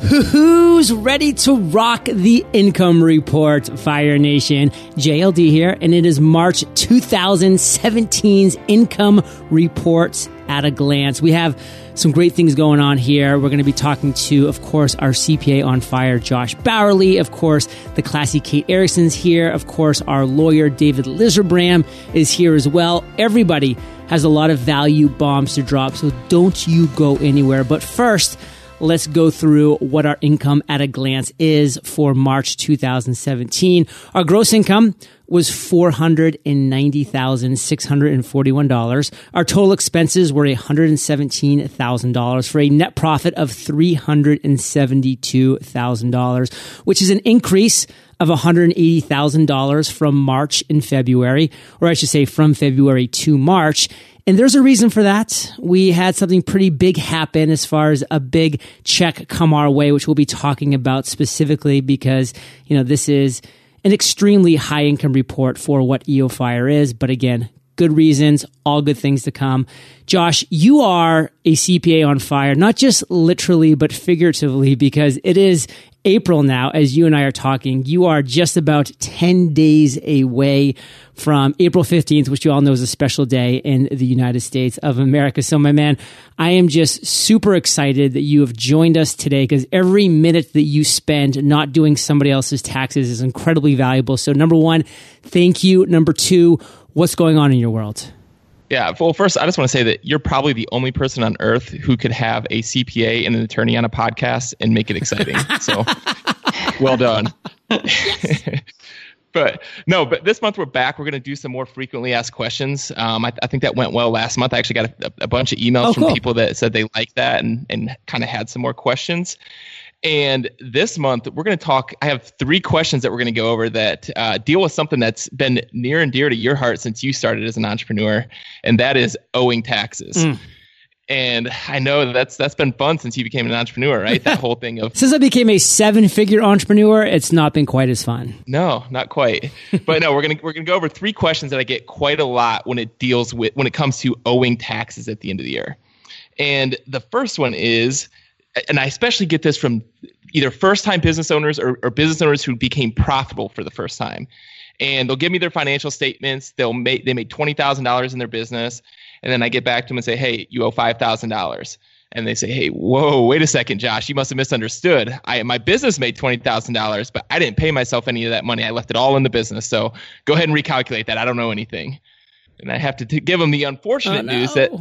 Who's ready to rock the income report, Fire Nation? JLD here, and it is March 2017's income reports at a glance. We have some great things going on here. We're going to be talking to, of course, our CPA on fire, Josh Bauerle. Of course, the classy Kate Erickson's here. Of course, our lawyer, David Lizerbram, is here as well. Everybody has a lot of value bombs to drop, so don't you go anywhere. But first, let's go through what our income at a glance is for March 2017. Our gross income was $490,641. Our total expenses were $117,000 for a net profit of $372,000, which is an increase of $180,000 from March and February, or I should say from February to March. And there's a reason for that. We had something pretty big happen as far as a big check come our way, which we'll be talking about specifically because, you know, this is an extremely high income report for what EO Fire is. But again, good reasons, all good things to come. Josh, you are a CPA on fire, not just literally, but figuratively, because it is April now, as you and I are talking. You are just about 10 days away from April 15th, which you all know is a special day in the United States of America. So, my man, I am just super excited that you have joined us today because every minute that you spend not doing somebody else's taxes is incredibly valuable. So, number one, thank you. Number two, what's going on in your world? Yeah. Well, first, I just want to say that you're probably the only person on earth who could have a CPA and an attorney on a podcast and make it exciting. so, well done. but no, but this month we're back. We're going to do some more frequently asked questions. Um, I, I, think that went well last month. I actually got a, a bunch of emails oh, from cool. people that said they liked that and, and kind of had some more questions. And this month, we're going to talk. I have three questions that we're going to go over that uh, deal with something that's been near and dear to your heart since you started as an entrepreneur, and that is owing taxes. Mm. And I know that's that's been fun since you became an entrepreneur, right? That whole thing of since I became a seven-figure entrepreneur, it's not been quite as fun. No, not quite. but no, we're gonna we're gonna go over three questions that I get quite a lot when it deals with when it comes to owing taxes at the end of the year. And the first one is and I especially get this from either first time business owners or, or, business owners who became profitable for the first time. And they'll give me their financial statements. They'll make they made twenty thousand dollars in their business, and then I get back to them and say, "Hey, you owe five thousand dollars." And they say, "Hey, whoa, wait a second, Josh, you must have misunderstood. I my business made twenty thousand dollars, but I didn't pay myself any of that money. I left it all in the business. So go ahead and recalculate that. I don't know anything." And I have to t- give them the unfortunate oh, no. news that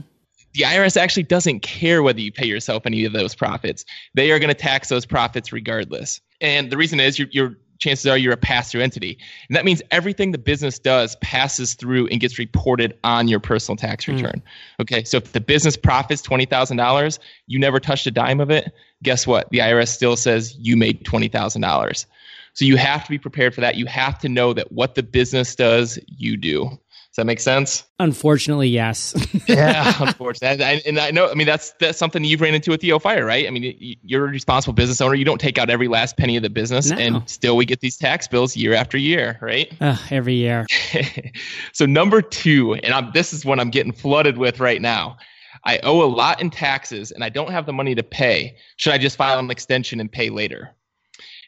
the IRS actually doesn't care whether you pay yourself any of those profits. They are going to tax those profits regardless. And the reason is your chances are you're a pass through entity. And that means everything the business does passes through and gets reported on your personal tax hmm. return. Mm. Okay, so if the business profits $20,000, you never touched a dime of it, guess what? The IRS still says you made $20,000. So you have to be prepared for that. You have to know that what the business does, you do that make sense? Unfortunately, yes. yeah, unfortunately, and, and I know. I mean, that's that's something you've ran into with EO Fire, right? I mean, you're a responsible business owner. You don't take out every last penny of the business, no. and still we get these tax bills year after year, right? Uh, every year. so number two, and I'm, this is what I'm getting flooded with right now. I owe a lot in taxes, and I don't have the money to pay. Should I just file an extension and pay later?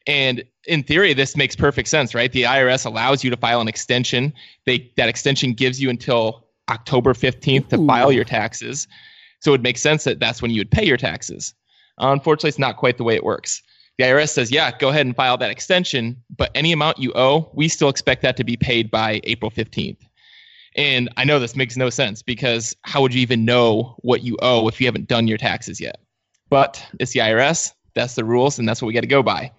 And in theory, this makes perfect sense, right? The IRS allows you to file an extension. They that extension gives you until October 15th to Ooh. file your taxes. So it would make sense that that's when you would pay your taxes. Unfortunately, it's not quite the way it works. The IRS says, yeah, go ahead and file that extension, but any amount you owe, we still expect that to be paid by April 15th. And I know this makes no sense because how would you even know what you owe if you haven't done your taxes yet? But it's the IRS, that's the rules, and that's what we got to go by.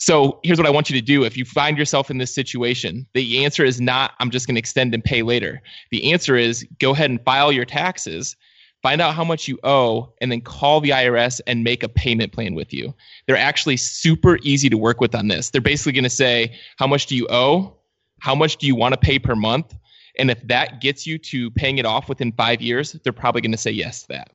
So here's what I want you to do. If you find yourself in this situation, the answer is not, I'm just going to extend and pay later. The answer is go ahead and file your taxes, find out how much you owe, and then call the IRS and make a payment plan with you. They're actually super easy to work with on this. They're basically going to say, how much do you owe? How much do you want to pay per month? And if that gets you to paying it off within five years, they're probably going to say yes to that.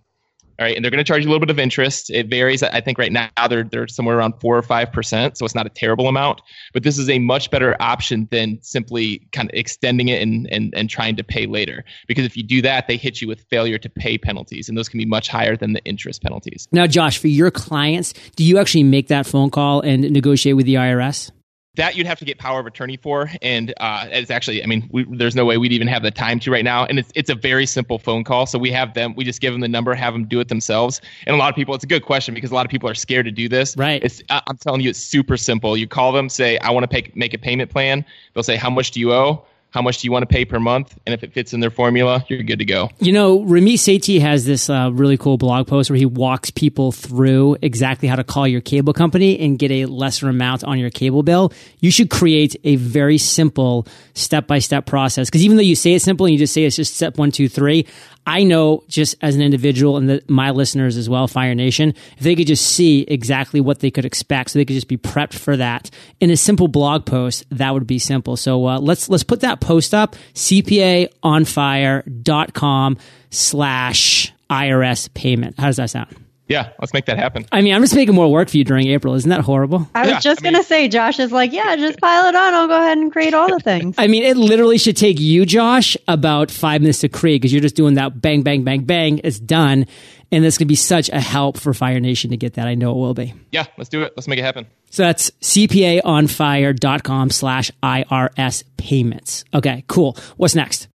All right, and they're going to charge you a little bit of interest. It varies. I think right now they're they're somewhere around four or five percent, so it's not a terrible amount. But this is a much better option than simply kind of extending it and and and trying to pay later. Because if you do that, they hit you with failure to pay penalties, and those can be much higher than the interest penalties. Now, Josh, for your clients, do you actually make that phone call and negotiate with the IRS? That you'd have to get power of attorney for. And uh, it's actually i mean we, there's no way we'd even have the time to right now. And it's, it's a very simple phone call. So we have them we just give them the number have them do it themselves. And a lot of people it's a good question because a lot of people are scared to do this. Right. It's i'm telling you it's super simple. You call them say i want to pay, make a payment plan. They'll say how much do you owe how much do you want to pay per month? And if it fits in their formula, you're good to go. You know, Ramit Sethi has this uh, really cool blog post where he walks people through exactly how to call your cable company and get a lesser amount on your cable bill. You should create a very simple step by step process. Because even though you say it's simple and you just say it's just step one, two, three, I know just as an individual and the, my listeners as well, Fire Nation, if they could just see exactly what they could expect, so they could just be prepped for that in a simple blog post, that would be simple. So uh, let's let's put that post up: cpaonfire.com slash IRS payment. How does that sound? Yeah, let's make that happen. I mean, I'm just making more work for you during April. Isn't that horrible? I was Yeah, just I mean- gonna say, Josh is like, yeah, just pile it on. I'll go ahead and create all the things. I mean, it literally should take you, Josh, about five minutes to create because you're just doing that bang, bang, bang, bang. It's done. And this could be such a help for Fire Nation to get that. I know it will be. Yeah, let's do it. Let's make it happen. So that's cpaonfire.com slash IRS payments. Okay, cool. What's next?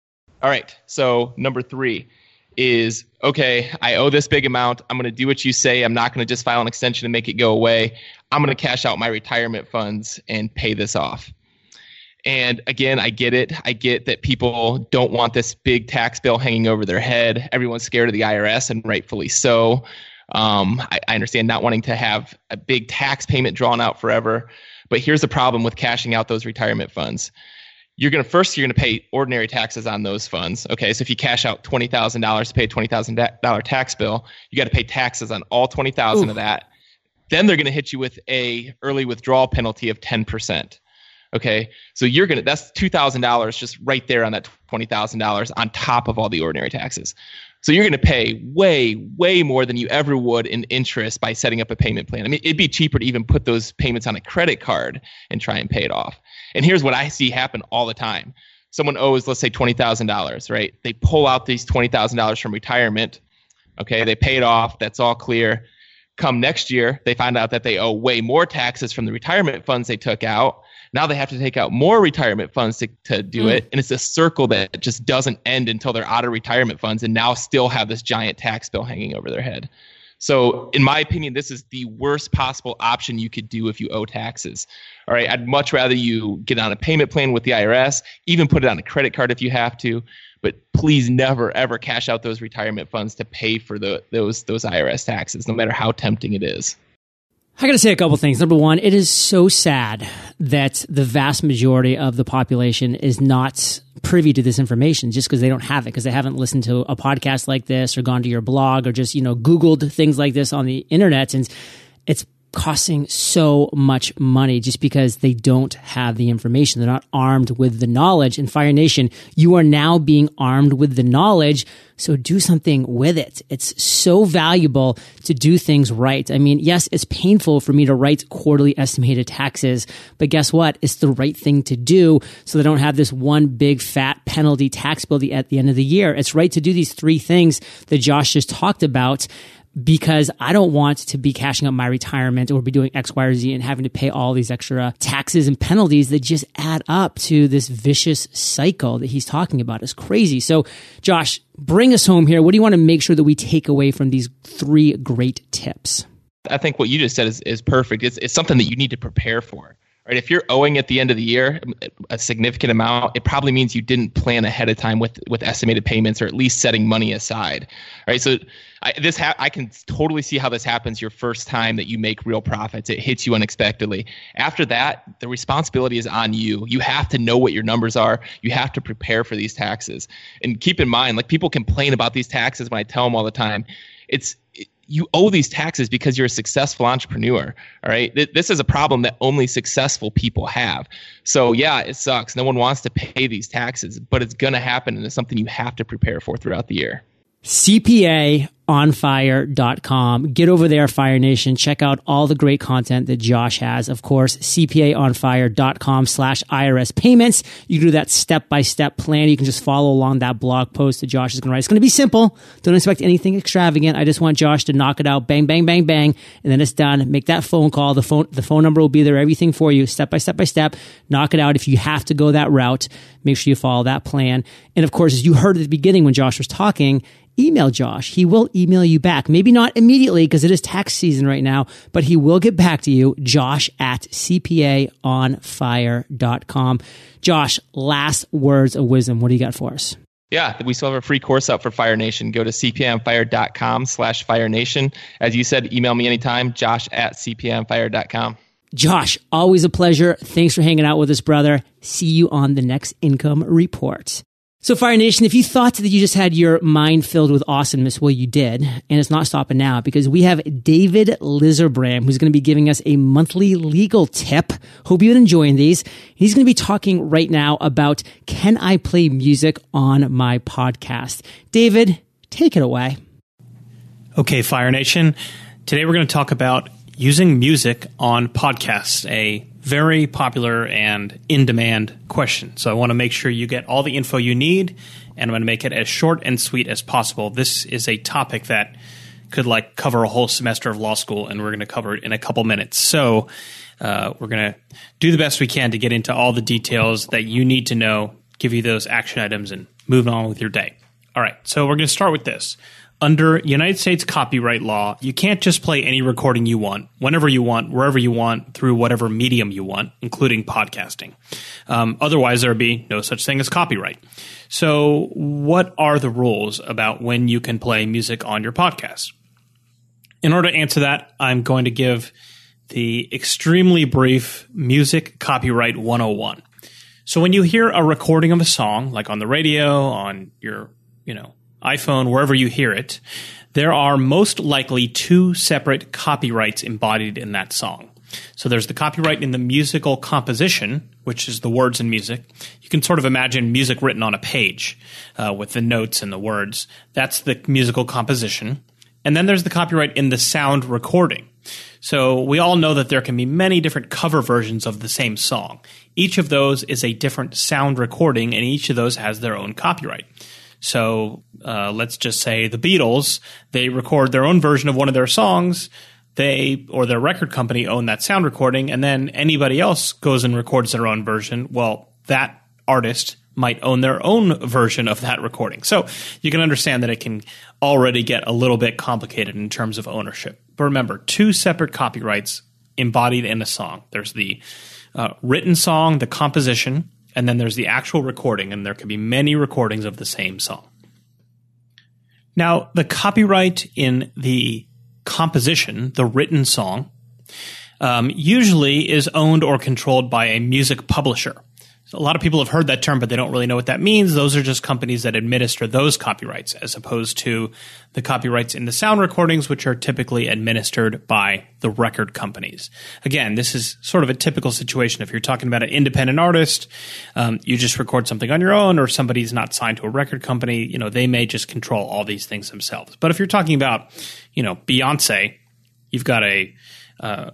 All right. So number three is okay, I owe this big amount. I'm going to do what you say. I'm not going to just file an extension and make it go away. I'm going to cash out my retirement funds and pay this off. And again, I get it. I get that people don't want this big tax bill hanging over their head. Everyone's scared of the IRS, and rightfully so. Um, I, I understand not wanting to have a big tax payment drawn out forever. But here's the problem with cashing out those retirement funds you're going to first you're going to pay ordinary taxes on those funds. Okay, so if you cash out twenty thousand dollars to pay a twenty thousand dollar tax bill, you got to pay taxes on all twenty thousand of that. Then they're going to hit you with a early withdrawal penalty of ten percent. Okay, so you're gonna that's two thousand dollars just right there on that twenty thousand dollars on top of all the ordinary taxes. So you're going to pay way, way more than you ever would in interest by setting up a payment plan. I mean, it'd be cheaper to even put those payments on a credit card and try and pay it off. And here's what I see happen all the time. Someone owes, let's say, $20,000, right? They pull out these $20,000 from retirement. Okay, they pay it off. That's all clear. Come next year, they find out that they owe way more taxes from the retirement funds they took out. Now they have to take out more retirement funds to, to do Mm. it. And it's a circle that just doesn't end until they're out of retirement funds and now still have this giant tax bill hanging over their head. So, in my opinion, this is the worst possible option you could do if you owe taxes. All right, I'd much rather you get on a payment plan with the IRS, even put it on a credit card if you have to, but please never ever cash out those retirement funds to pay for the, those those IRS taxes, no matter how tempting it is. I got to say a couple things. Number one, it is so sad that the vast majority of the population is not privy to this information just because they don't have it, because they haven't listened to a podcast like this or gone to your blog or just, you know, Googled things like this on the internet. And it's costing so much money just because they don't have the information. They're not armed with the knowledge. And Fire Nation, you are now being armed with the knowledge. So do something with it. It's so valuable to do things right. I mean, yes, it's painful for me to write quarterly estimated taxes, but guess what? It's the right thing to do so they don't have this one big fat penalty tax bill at the end of the year. It's right to do these three things that Josh just talked about because I don't want to be cashing up my retirement or be doing X, Y, or Z and having to pay all these extra taxes and penalties that just add up to this vicious cycle that he's talking about. It's crazy. So, Josh, bring us home here. What do you want to make sure that we take away from these three great tips? I think what you just said is, is perfect. It's, it's something that you need to prepare for. Right? If you're owing at the end of the year um, a significant amount, it probably means you didn't plan ahead of time with with estimated payments or at least setting money aside. Right? So I, this ha- I can totally see how this happens your first time that you make real profits. It hits you unexpectedly. After that, the responsibility is on you. You have to know what your numbers are. You have to prepare for these taxes. And keep in mind, like people complain about these taxes when I tell them all the time. It's you owe these taxes because you're a successful entrepreneur. All right. This is a problem that only successful people have. So, yeah, it sucks. No one wants to pay these taxes, but it's going to happen and it's something you have to prepare for throughout the year. cpaonfire.com. Get over there, Fire Nation. Check out all the great content that Josh has. Of course, cpaonfire.com slash IRS payments. You do that step by step plan. You can just follow along that blog post that Josh is going to write. It's going to be simple. Don't expect anything extravagant. I just want Josh to knock it out. Bang, bang, bang, bang. And then it's done. Make that phone call. The phone, the phone number will be there. Everything for you step by step by step. Knock it out. If you have to go that route, make sure you follow that plan. And of course, as you heard at the beginning when Josh was talking, email Josh. He will email you back. Maybe not immediately because it is tax season right now, but he will get back to you, josh at cpaonfire.com. Josh, last words of wisdom. What do you got for us? Yeah, we still have a free course up for Fire Nation. Go to cpaonfire.com slash Fire Nation. As you said, email me anytime, josh at cpaonfire.com. Josh, always a pleasure. Thanks for hanging out with us, brother. See you on the next income report. So, Fire Nation, if you thought that you just had your mind filled with awesomeness, well, you did. And it's not stopping now because we have David Lizerbram, who's going to be giving us a monthly legal tip. Hope you've been enjoying these. He's going to be talking right now about can I play music on my podcast? David, take it away. Okay, Fire Nation. Today we're going to talk about using music on podcasts, a very popular and in demand question. So I want to make sure you get all the info you need, and I'm going to make it as short and sweet as possible. This is a topic that could like cover a whole semester of law school, and we're going to cover it in a couple minutes. So uh, we're going to do the best we can to get into all the details that you need to know, give you those action items, and move on with your day. All right, so we're going to start with this under United States copyright law, you can't just play any recording you want, whenever you want, wherever you want, through whatever medium you want, including podcasting. Um, otherwise, there would be no such thing as copyright. So, what are the rules about when you can play music on your podcast? In order to answer that, I'm going to give the extremely brief Music Copyright 101. So, when you hear a recording of a song, like on the radio, on your, you know, iPhone, wherever you hear it, there are most likely two separate copyrights embodied in that song. So there's the copyright in the musical composition, which is the words and music. You can sort of imagine music written on a page uh, with the notes and the words. That's the musical composition. And then there's the copyright in the sound recording. So we all know that there can be many different cover versions of the same song. Each of those is a different sound recording, and each of those has their own copyright. So uh, let's just say the Beatles, they record their own version of one of their songs. They or their record company own that sound recording, and then anybody else goes and records their own version. Well, that artist might own their own version of that recording. So you can understand that it can already get a little bit complicated in terms of ownership. But remember, two separate copyrights embodied in a song. There's the uh, written song, the composition, and then there's the actual recording, and there can be many recordings of the same song. Now, the copyright in the composition, the written song, um, usually is owned or controlled by a music publisher. A lot of people have heard that term, but they don't really know what that means. Those are just companies that administer those copyrights, as opposed to the copyrights in the sound recordings, which are typically administered by the record companies. Again, this is sort of a typical situation. If you're talking about an independent artist, um, you just record something on your own, or somebody's not signed to a record company, you know, they may just control all these things themselves. But if you're talking about, you know, Beyonce, you've got a uh,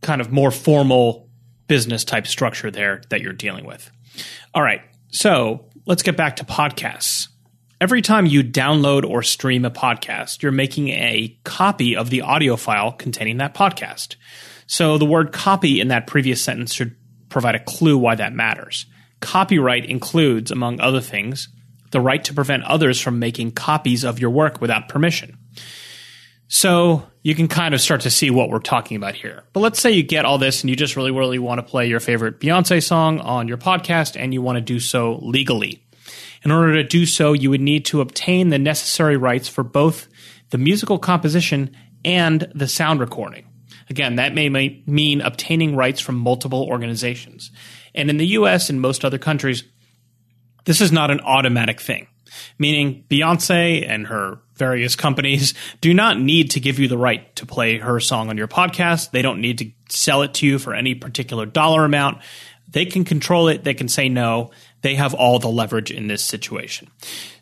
kind of more formal business type structure there that you're dealing with. All right. So let's get back to podcasts. Every time you download or stream a podcast, you're making a copy of the audio file containing that podcast. So the word copy in that previous sentence should provide a clue why that matters. Copyright includes, among other things, the right to prevent others from making copies of your work without permission. So you can kind of start to see what we're talking about here. But let's say you get all this and you just really, really want to play your favorite Beyonce song on your podcast and you want to do so legally. In order to do so, you would need to obtain the necessary rights for both the musical composition and the sound recording. Again, that may mean obtaining rights from multiple organizations. And in the US and most other countries, this is not an automatic thing meaning Beyonce and her various companies do not need to give you the right to play her song on your podcast. They don't need to sell it to you for any particular dollar amount. They can control it. They can say no. They have all the leverage in this situation.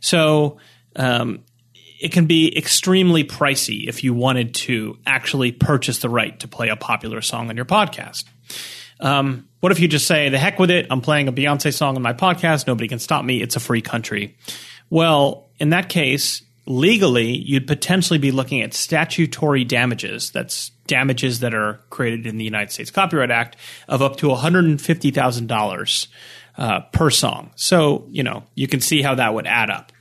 So, um, it can be extremely pricey if you wanted to actually purchase the right to play a popular song on your podcast. Um, what if you just say, the heck with it, I'm playing a Beyonce song on my podcast, nobody can stop me, it's a free country? Well, in that case, legally, you'd potentially be looking at statutory damages. That's damages that are created in the United States Copyright Act of up to $150,000 uh, per song. So, you know, you can see how that would add up.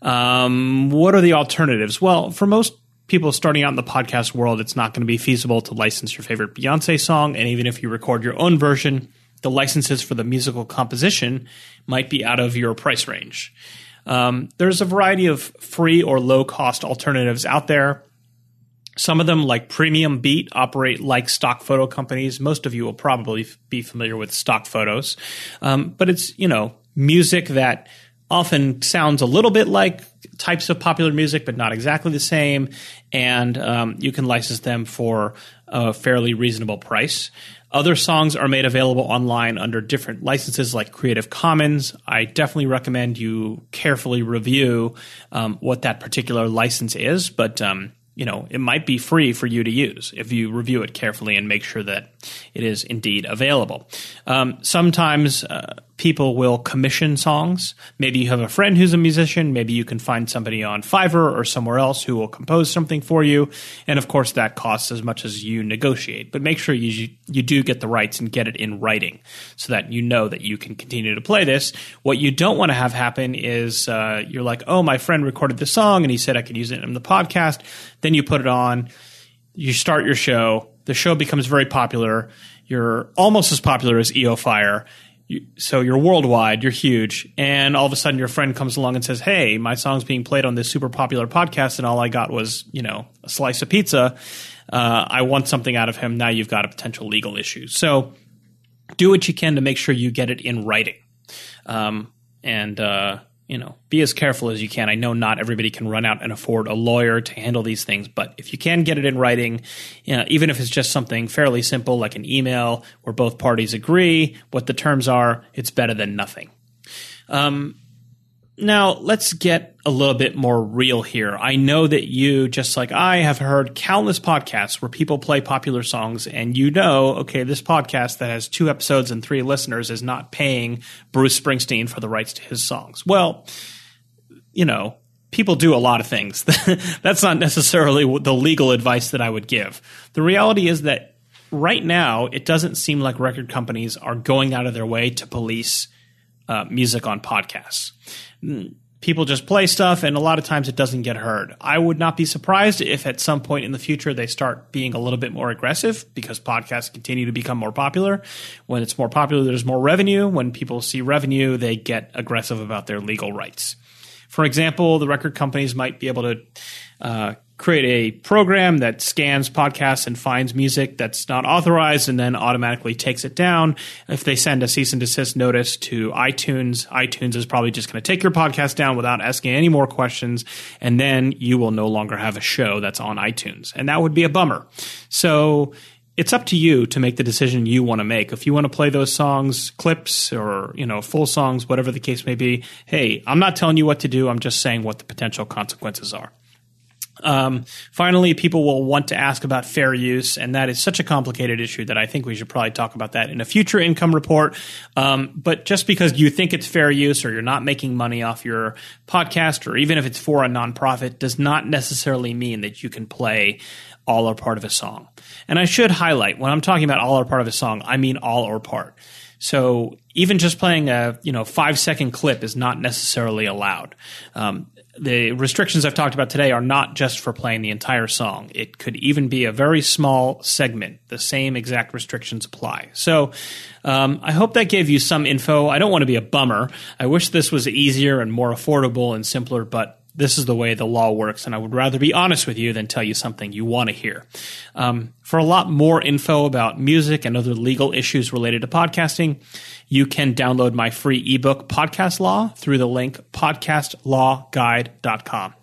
Um, what are the alternatives? Well, for most people starting out in the podcast world, it's not going to be feasible to license your favorite Beyonce song. And even if you record your own version, the licenses for the musical composition might be out of your price range. Um, there's a variety of free or low cost alternatives out there. Some of them, like Premium Beat, operate like stock photo companies. Most of you will probably be familiar with stock photos, um, but it's you know music that often sounds a little bit like types of popular music, but not exactly the same. And um, you can license them for a fairly reasonable price. Other songs are made available online under different licenses like Creative Commons. I definitely recommend you carefully review um, what that particular license is, but um, you know, it might be free for you to use if you review it carefully and make sure that it is indeed available. Um, sometimes uh, people will commission songs. Maybe you have a friend who's a musician. Maybe you can find somebody on Fiverr or somewhere else who will compose something for you. And of course, that costs as much as you negotiate. But make sure you you do get the rights and get it in writing so that you know that you can continue to play this. What you don't want to have happen is uh, you're like, oh, my friend recorded this song and he said I could use it in the podcast. Then you put it on. You start your show the show becomes very popular. You're almost as popular as EO Fire. You, so you're worldwide, you're huge, and all of a sudden your friend comes along and says, "Hey, my song's being played on this super popular podcast, and all I got was, you know, a slice of pizza. Uh, I want something out of him. Now you've got a potential legal issue. So do what you can to make sure you get it in writing, um, and uh, you know, be as careful as you can. I know not everybody can run out and afford a lawyer to handle these things, but if you can get it in writing, you know, even if it's just something fairly simple like an email where both parties agree what the terms are, it's better than nothing. Um, now, let's get a little bit more real here. I know that you, just like I, have heard countless podcasts where people play popular songs, and you know, okay, this podcast that has two episodes and three listeners is not paying Bruce Springsteen for the rights to his songs. Well, you know, people do a lot of things. That's not necessarily the legal advice that I would give. The reality is that right now, it doesn't seem like record companies are going out of their way to police uh, music on podcasts people just play stuff and a lot of times it doesn't get heard. I would not be surprised if at some point in the future they start being a little bit more aggressive because podcasts continue to become more popular. When it's more popular, there's more revenue. When people see revenue, they get aggressive about their legal rights. For example, the record companies might be able to uh, create a program that scans podcasts and finds music that's not authorized and then automatically takes it down. If they send a cease and desist notice to iTunes, iTunes is probably just going to take your podcast down without asking any more questions. And then you will no longer have a show that's on iTunes. And that would be a bummer. So it's up to you to make the decision you want to make. If you want to play those songs, clips or, you know, full songs, whatever the case may be, hey, I'm not telling you what to do. I'm just saying what the potential consequences are. Um, finally, people will want to ask about fair use, and that is such a complicated issue that I think we should probably talk about that in a future income report. Um, but just because you think it's fair use or you're not making money off your podcast, or even if it's for a nonprofit, does not necessarily mean that you can play all or part of a song. And I should highlight when I'm talking about all or part of a song, I mean all or part. So even just playing a you know five second clip is not necessarily allowed. Um, the restrictions I've talked about today are not just for playing the entire song. It could even be a very small segment. The same exact restrictions apply. So um, I hope that gave you some info. I don't want to be a bummer. I wish this was easier and more affordable and simpler, but this is the way the law works, and I would rather be honest with you than tell you something you want to hear. Um, for a lot more info about music and other legal issues related to podcasting, you can download my free ebook, Podcast Law, through the link podcastlawguide.com.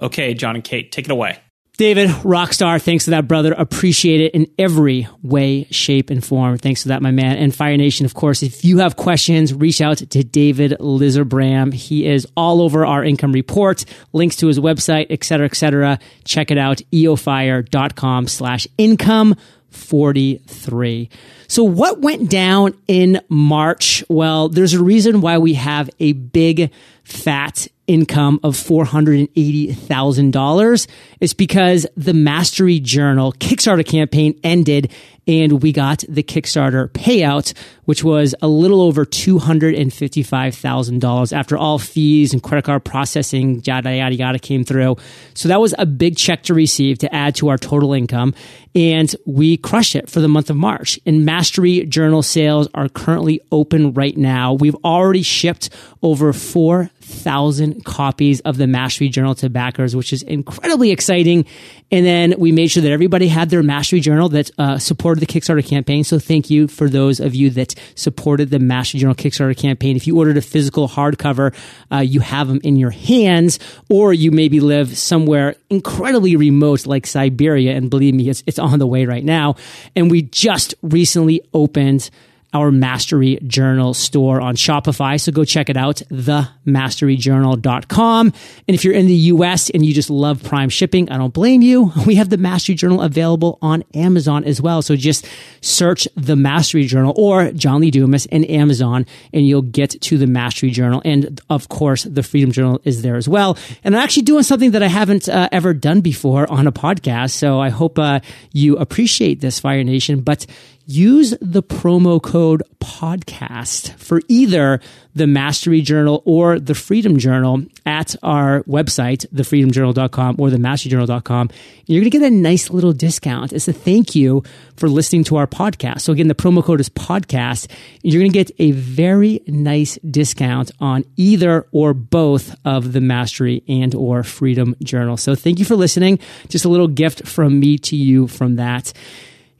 Okay, John and Kate, take it away. David, rockstar. Thanks to that, brother. Appreciate it in every way, shape, and form. Thanks for that, my man. And Fire Nation, of course, if you have questions, reach out to David Lizerbram. He is all over our income report, links to his website, et cetera, et cetera. Check it out, eofire.com slash income 43. So what went down in March? Well, there's a reason why we have a big fat income of $480,000. It's because the Mastery Journal Kickstarter campaign ended and we got the Kickstarter payout, which was a little over $255,000 after all fees and credit card processing, yada, yada, yada came through. So that was a big check to receive to add to our total income. And we crushed it for the month of March. And Mastery Journal sales are currently open right now. We've already shipped over 4,000 copies of the Mastery Journal to backers, which is incredibly exciting. And then we made sure that everybody had their Mastery Journal that uh, supported the Kickstarter campaign. So thank you for those of you that supported the Mastery Journal Kickstarter campaign. If you ordered a physical hardcover, uh, you have them in your hands, or you maybe live somewhere incredibly remote like Siberia. And believe me, it's, it's on the way right now. And we just recently opened our Mastery Journal store on Shopify. So go check it out, themasteryjournal.com. And if you're in the US and you just love Prime shipping, I don't blame you. We have the Mastery Journal available on Amazon as well. So just search the Mastery Journal or John Lee Dumas in Amazon and you'll get to the Mastery Journal. And of course, the Freedom Journal is there as well. And I'm actually doing something that I haven't uh, ever done before on a podcast. So I hope uh, you appreciate this, Fire Nation. But use the promo code podcast for either the Mastery Journal or the Freedom Journal at our website, thefreedomjournal.com or themasteryjournal.com. And you're going to get a nice little discount. It's a thank you for listening to our podcast. So again, the promo code is podcast. You're going to get a very nice discount on either or both of the Mastery and or Freedom Journal. So thank you for listening. Just a little gift from me to you from that.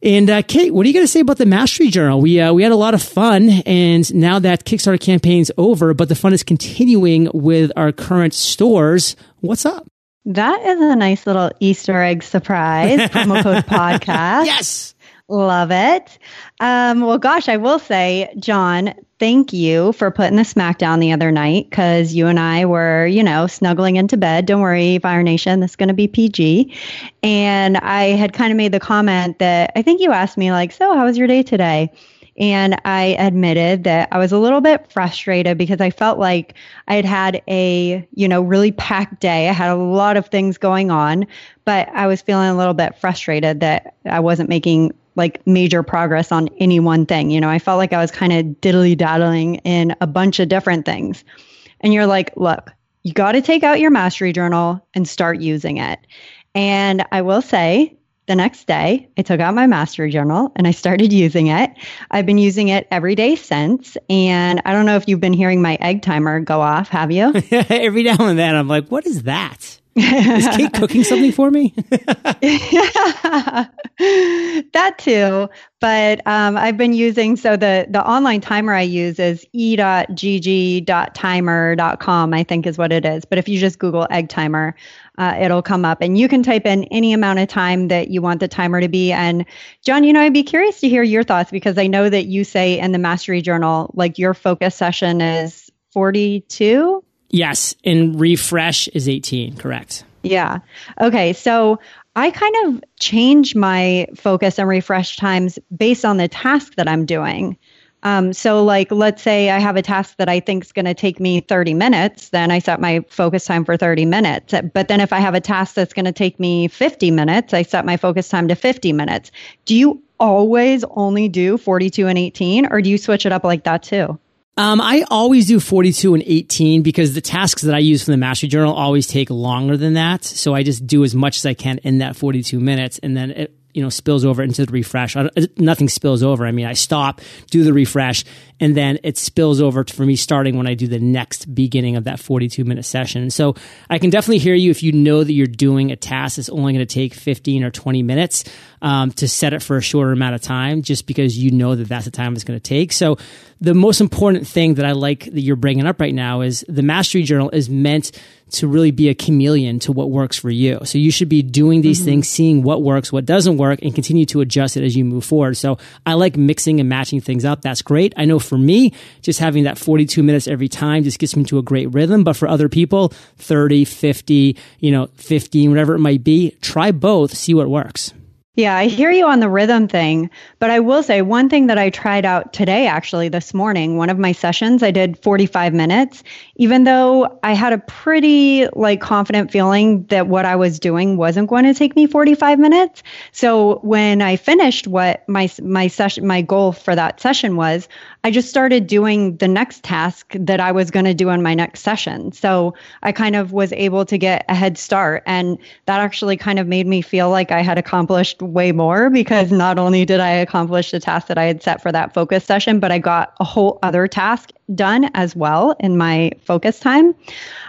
And uh, Kate, what are you going to say about the Mastery Journal? We uh, we had a lot of fun, and now that Kickstarter campaign's over, but the fun is continuing with our current stores. What's up? That is a nice little Easter egg surprise. Promo code podcast. Yes. Love it. Um, well, gosh, I will say, John, thank you for putting the smack down the other night because you and I were, you know, snuggling into bed. Don't worry, Fire Nation, this is going to be PG. And I had kind of made the comment that I think you asked me, like, so how was your day today? And I admitted that I was a little bit frustrated because I felt like I had had a, you know, really packed day. I had a lot of things going on, but I was feeling a little bit frustrated that I wasn't making like major progress on any one thing. You know, I felt like I was kind of diddly daddling in a bunch of different things. And you're like, look, you got to take out your mastery journal and start using it. And I will say, the next day, I took out my mastery journal and I started using it. I've been using it every day since. And I don't know if you've been hearing my egg timer go off, have you? Every now and then, I'm like, what is that? Is Kate cooking something for me? that too. But um, I've been using so the the online timer I use is e.ggtimer.com. I think is what it is. But if you just Google egg timer, uh, it'll come up, and you can type in any amount of time that you want the timer to be. And John, you know, I'd be curious to hear your thoughts because I know that you say in the Mastery Journal, like your focus session is forty two. Yes, and refresh is 18, correct. Yeah. Okay, so I kind of change my focus and refresh times based on the task that I'm doing. Um, so, like, let's say I have a task that I think is going to take me 30 minutes, then I set my focus time for 30 minutes. But then if I have a task that's going to take me 50 minutes, I set my focus time to 50 minutes. Do you always only do 42 and 18, or do you switch it up like that too? Um, I always do 42 and 18 because the tasks that I use from the Mastery Journal always take longer than that. So I just do as much as I can in that 42 minutes and then it, you know, spills over into the refresh. nothing spills over. I mean, I stop, do the refresh, and then it spills over for me starting when I do the next beginning of that 42 minute session. So I can definitely hear you if you know that you're doing a task that's only going to take 15 or 20 minutes um, to set it for a shorter amount of time, just because you know that that's the time it's going to take. So the most important thing that I like that you're bringing up right now is the Mastery Journal is meant to really be a chameleon to what works for you. So you should be doing these mm-hmm. things, seeing what works, what doesn't work, and continue to adjust it as you move forward. So I like mixing and matching things up. That's great. I know for me, just having that 42 minutes every time just gets me to a great rhythm. But for other people, 30, 50, you know, 15, whatever it might be, try both, see what works. Yeah, I hear you on the rhythm thing, but I will say one thing that I tried out today, actually, this morning, one of my sessions, I did 45 minutes, even though I had a pretty like confident feeling that what I was doing wasn't going to take me 45 minutes. So when I finished what my, my session, my goal for that session was, I just started doing the next task that I was going to do in my next session. So I kind of was able to get a head start. And that actually kind of made me feel like I had accomplished way more because not only did I accomplish the task that I had set for that focus session, but I got a whole other task done as well in my focus time.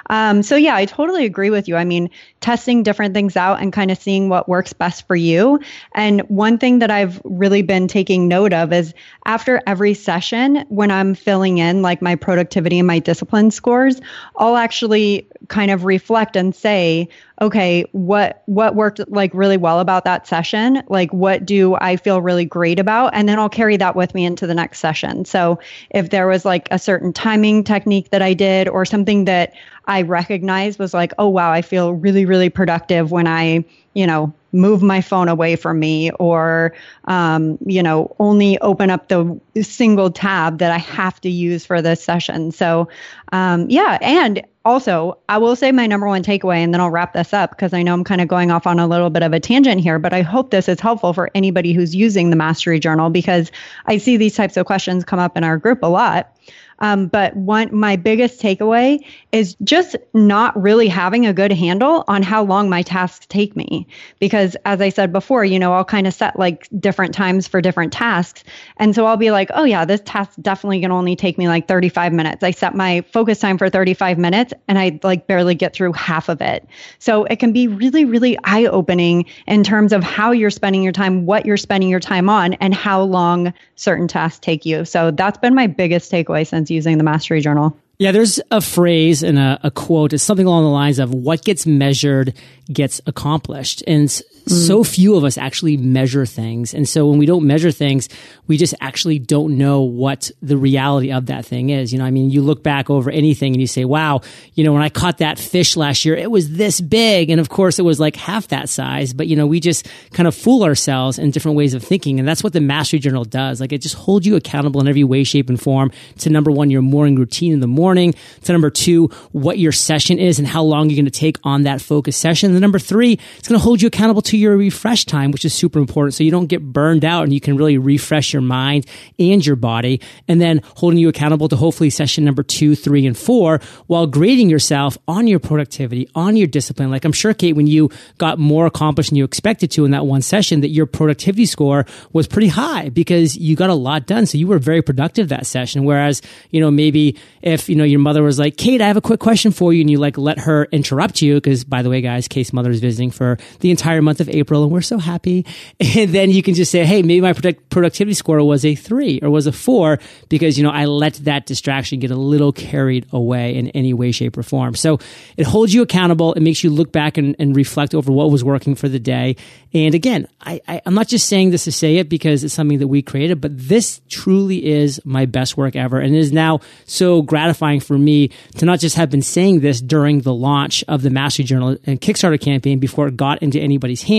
Um, so, yeah, I totally agree with you. I mean, testing different things out and kind of seeing what works best for you. And one thing that I've really been taking note of is after every session, when I'm filling in like my productivity and my discipline scores, I'll actually kind of reflect and say, okay, what what worked like really well about that session? Like what do I feel really great about? And then I'll carry that with me into the next session. So if there was like a certain timing technique that I did or something that I recognized was like, oh wow, I feel really, really productive when I, you know, move my phone away from me or um, you know only open up the single tab that i have to use for this session. So um, yeah and also i will say my number one takeaway and then i'll wrap this up because i know i'm kind of going off on a little bit of a tangent here but i hope this is helpful for anybody who's using the mastery journal because i see these types of questions come up in our group a lot um, but one, my biggest takeaway is just not really having a good handle on how long my tasks take me. Because as I said before, you know, I'll kind of set like different times for different tasks. And so I'll be like, oh yeah, this task definitely can only take me like 35 minutes. I set my focus time for 35 minutes and I like barely get through half of it. So it can be really, really eye opening in terms of how you're spending your time, what you're spending your time on, and how long certain tasks take you. So that's been my biggest takeaway since using the Mastery Journal. Yeah, there's a phrase and a, a, quote. It's something along the lines of what gets measured gets accomplished. And so few of us actually measure things. And so when we don't measure things, we just actually don't know what the reality of that thing is. You know, I mean, you look back over anything and you say, wow, you know, when I caught that fish last year, it was this big. And of course, it was like half that size. But, you know, we just kind of fool ourselves in different ways of thinking. And that's what the Mastery Journal does. Like it just holds you accountable in every way, shape, and form to number one, your morning routine in the morning, to number two, what your session is and how long you're going to take on that focus session. And number three, it's going to hold you accountable to your refresh time, which is super important. So you don't get burned out and you can really refresh your mind and your body. And then holding you accountable to hopefully session number two, three, and four while grading yourself on your productivity, on your discipline. Like I'm sure, Kate, when you got more accomplished than you expected to in that one session, that your productivity score was pretty high because you got a lot done. So you were very productive that session. Whereas, you know, maybe if, you know, your mother was like, Kate, I have a quick question for you. And you like let her interrupt you. Cause by the way, guys, Kate's mother is visiting for the entire month of April and we're so happy. And then you can just say, Hey, maybe my product- productivity score was a three or was a four because, you know, I let that distraction get a little carried away in any way, shape or form. So it holds you accountable. It makes you look back and, and reflect over what was working for the day. And again, I, I, I'm not just saying this to say it because it's something that we created, but this truly is my best work ever. And it is now so gratifying for me to not just have been saying this during the launch of the Mastery Journal and Kickstarter campaign before it got into anybody's hands,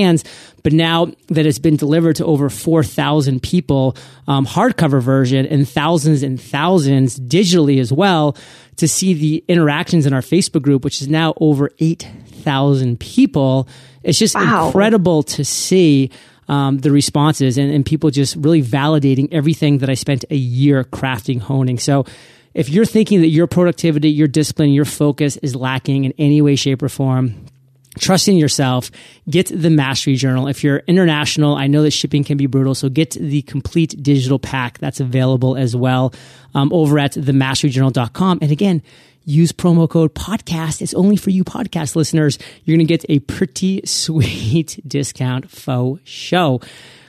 but now that it's been delivered to over 4,000 people, um, hardcover version and thousands and thousands digitally as well, to see the interactions in our Facebook group, which is now over 8,000 people. It's just wow. incredible to see um, the responses and, and people just really validating everything that I spent a year crafting, honing. So if you're thinking that your productivity, your discipline, your focus is lacking in any way, shape, or form, trust in yourself, get the mastery journal. If you're international, I know that shipping can be brutal. So get the complete digital pack that's available as well um, over at themasteryjournal.com. And again, use promo code podcast. It's only for you podcast listeners. You're going to get a pretty sweet discount faux show.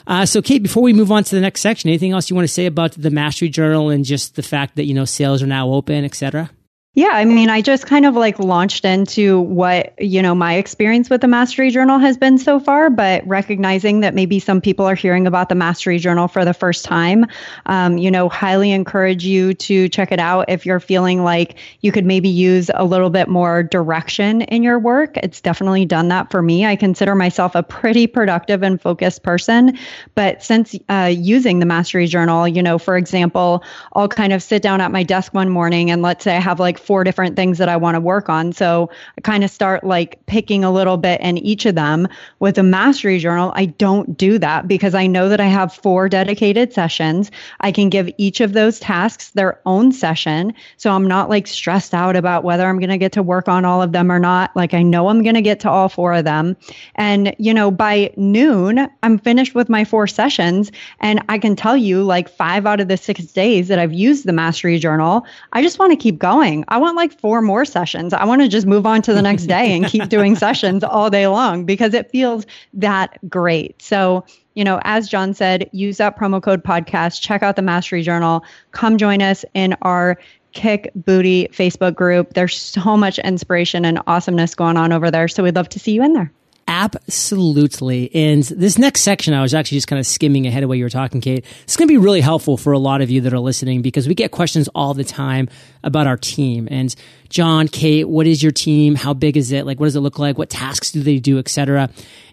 Uh, so, Kate, before we move on to the next section, anything else you want to say about the Mastery Journal and just the fact that you know sales are now open, etc.? Yeah, I mean, I just kind of like launched into what, you know, my experience with the Mastery Journal has been so far, but recognizing that maybe some people are hearing about the Mastery Journal for the first time, um, you know, highly encourage you to check it out if you're feeling like you could maybe use a little bit more direction in your work. It's definitely done that for me. I consider myself a pretty productive and focused person, but since uh, using the Mastery Journal, you know, for example, I'll kind of sit down at my desk one morning and let's say I have like four different things that I want to work on. So I kind of start like picking a little bit in each of them. With a mastery journal, I don't do that because I know that I have four dedicated sessions. I can give each of those tasks their own session. So I'm not like stressed out about whether I'm going to get to work on all of them or not. Like I know I'm going to get to all four of them. And, you know, by noon, I'm finished with my four sessions. And I can tell you like five out of the six days that I've used the mastery journal, I just want to keep going. I want like four more sessions. I want to just move on to the next day and keep doing sessions all day long because it feels that great. So, you know, as John said, use that promo code podcast, check out the Mastery Journal, come join us in our Kick Booty Facebook group. There's so much inspiration and awesomeness going on over there. So we'd love to see you in there. Absolutely. And this next section, I was actually just kind of skimming ahead of what you were talking, Kate. It's going to be really helpful for a lot of you that are listening because we get questions all the time about our team. And John, Kate, what is your team? How big is it? Like, what does it look like? What tasks do they do, et cetera?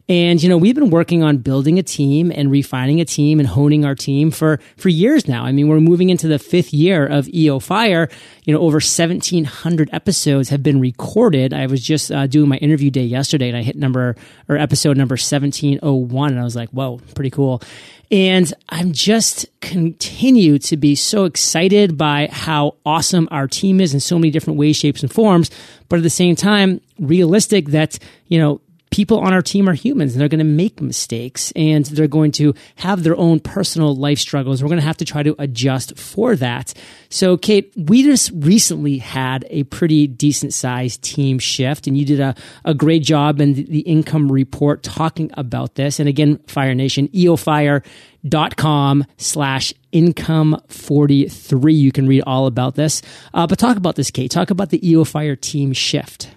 And, you know, we've been working on building a team and refining a team and honing our team for, for years now. I mean, we're moving into the fifth year of EO Fire. You know, over 1700 episodes have been recorded. I was just uh, doing my interview day yesterday and I hit number or episode number 1701 and I was like, whoa, pretty cool. And I'm just continue to be so excited by how awesome our team is in so many different ways, shapes, and forms. But at the same time, realistic that, you know, people on our team are humans and they're going to make mistakes and they're going to have their own personal life struggles. We're going to have to try to adjust for that. So, Kate, we just recently had a pretty decent sized team shift and you did a, a great job in the, income report talking about this. And again, Fire Nation, eofire.com slash income 43. You can read all about this. Uh, but talk about this, Kate. Talk about the EOFire team shift.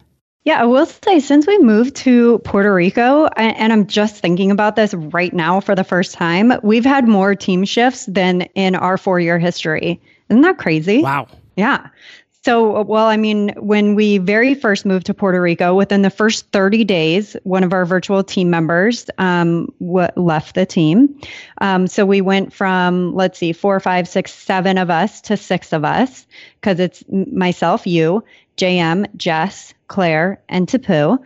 Yeah, I will say since we moved to Puerto Rico, and I'm just thinking about this right now for the first time, we've had more team shifts than in our four year history. Isn't that crazy? Wow. Yeah. So, well, I mean, when we very first moved to Puerto Rico, within the first 30 days, one of our virtual team members um, w- left the team. Um, so we went from, let's see, four, five, six, seven of us to six of us because it's myself, you, JM, Jess, Claire, and Tapu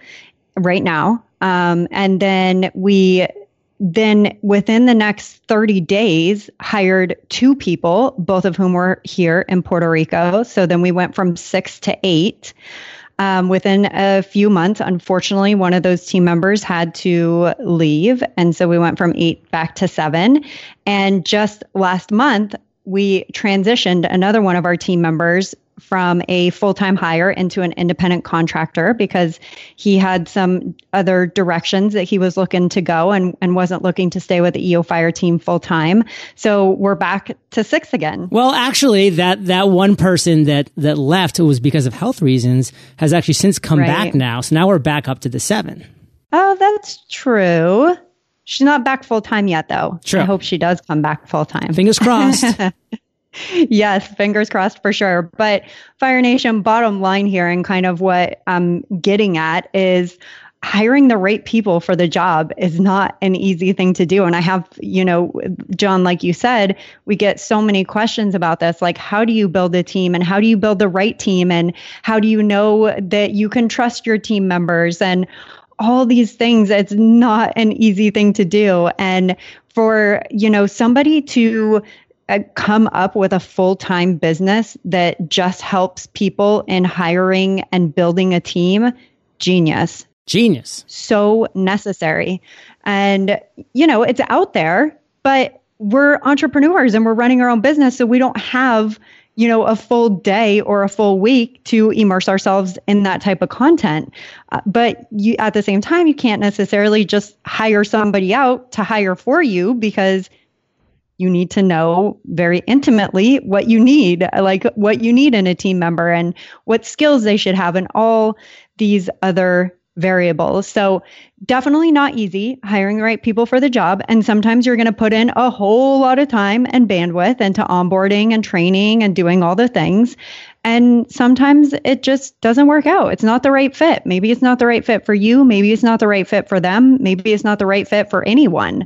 right now. Um, and then we then within the next 30 days hired two people both of whom were here in puerto rico. So then we went from six to eight. Um, within a few months unfortunately one of those team members had to leave. And so we went from eight back to seven. And just last month we transitioned another one of our team members from a full time hire into an independent contractor because he had some other directions that he was looking to go and, and wasn't looking to stay with the EO Fire team full time. So we're back to six again. Well, actually, that, that one person that, that left was because of health reasons has actually since come right. back now. So now we're back up to the seven. Oh, that's true. She's not back full time yet, though. True. I hope she does come back full time. Fingers crossed. yes, fingers crossed for sure. But Fire Nation, bottom line here, and kind of what I'm getting at is hiring the right people for the job is not an easy thing to do. And I have, you know, John, like you said, we get so many questions about this. Like, how do you build a team and how do you build the right team? And how do you know that you can trust your team members? And all these things, it's not an easy thing to do. And for, you know, somebody to come up with a full time business that just helps people in hiring and building a team, genius. Genius. So necessary. And, you know, it's out there, but we're entrepreneurs and we're running our own business. So we don't have, you know, a full day or a full week to immerse ourselves in that type of content. Uh, but you, at the same time, you can't necessarily just hire somebody out to hire for you because you need to know very intimately what you need, like what you need in a team member and what skills they should have, and all these other variables. So, definitely not easy hiring the right people for the job. And sometimes you're going to put in a whole lot of time and bandwidth into onboarding and training and doing all the things. And sometimes it just doesn't work out. It's not the right fit. Maybe it's not the right fit for you. Maybe it's not the right fit for them. Maybe it's not the right fit for anyone.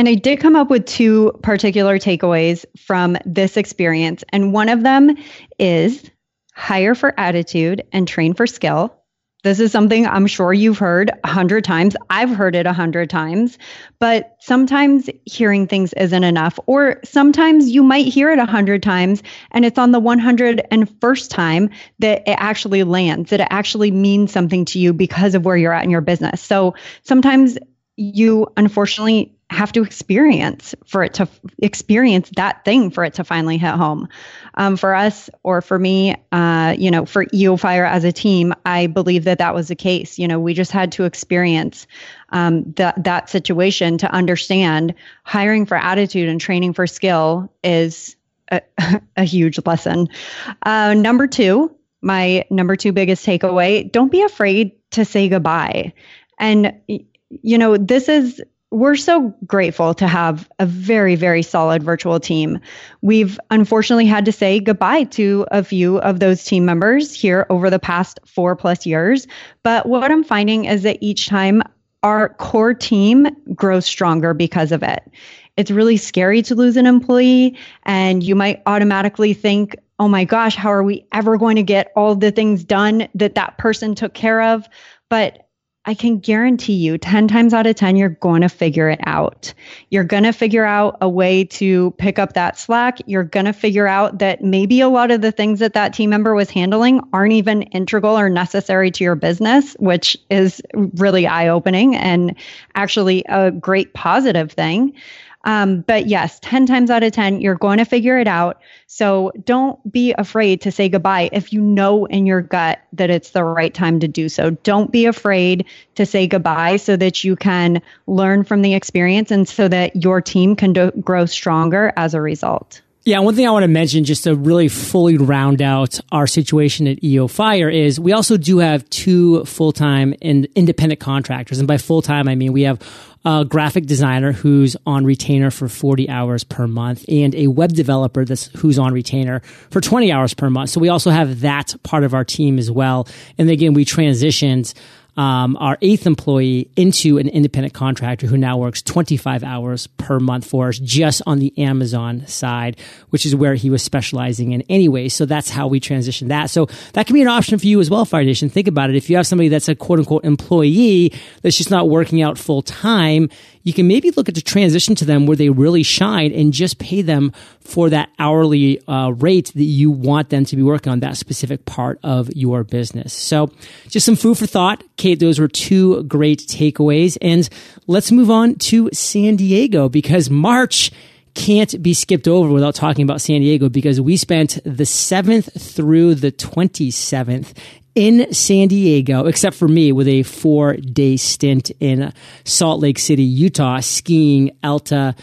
And I did come up with two particular takeaways from this experience. And one of them is hire for attitude and train for skill. This is something I'm sure you've heard a hundred times. I've heard it a hundred times, but sometimes hearing things isn't enough. Or sometimes you might hear it a hundred times and it's on the 101st time that it actually lands, that it actually means something to you because of where you're at in your business. So sometimes you unfortunately have to experience for it to experience that thing for it to finally hit home. Um, for us, or for me, uh, you know, for EO Fire as a team, I believe that that was the case. You know, we just had to experience um, that that situation to understand hiring for attitude and training for skill is a, a huge lesson. Uh, number two, my number two biggest takeaway: don't be afraid to say goodbye. And you know, this is we're so grateful to have a very, very solid virtual team. We've unfortunately had to say goodbye to a few of those team members here over the past four plus years. But what I'm finding is that each time our core team grows stronger because of it. It's really scary to lose an employee, and you might automatically think, oh my gosh, how are we ever going to get all the things done that that person took care of? But I can guarantee you 10 times out of 10, you're going to figure it out. You're going to figure out a way to pick up that slack. You're going to figure out that maybe a lot of the things that that team member was handling aren't even integral or necessary to your business, which is really eye opening and actually a great positive thing. Um, but yes, 10 times out of 10, you're going to figure it out. So don't be afraid to say goodbye if you know in your gut that it's the right time to do so. Don't be afraid to say goodbye so that you can learn from the experience and so that your team can do- grow stronger as a result. Yeah, one thing I want to mention just to really fully round out our situation at EO Fire is we also do have two full time and independent contractors. And by full time, I mean we have a graphic designer who's on retainer for 40 hours per month and a web developer that's who's on retainer for 20 hours per month. So we also have that part of our team as well. And again, we transitioned um, our eighth employee into an independent contractor who now works 25 hours per month for us just on the Amazon side, which is where he was specializing in anyway. So that's how we transitioned that. So that can be an option for you as well, Fire Nation. Think about it. If you have somebody that's a quote unquote employee that's just not working out full time, you can maybe look at the transition to them where they really shine and just pay them for that hourly uh, rate that you want them to be working on that specific part of your business. So just some food for thought. Kate, those were two great takeaways. And let's move on to San Diego because March can't be skipped over without talking about San Diego because we spent the 7th through the 27th in San Diego, except for me with a four day stint in Salt Lake City, Utah, skiing Alta,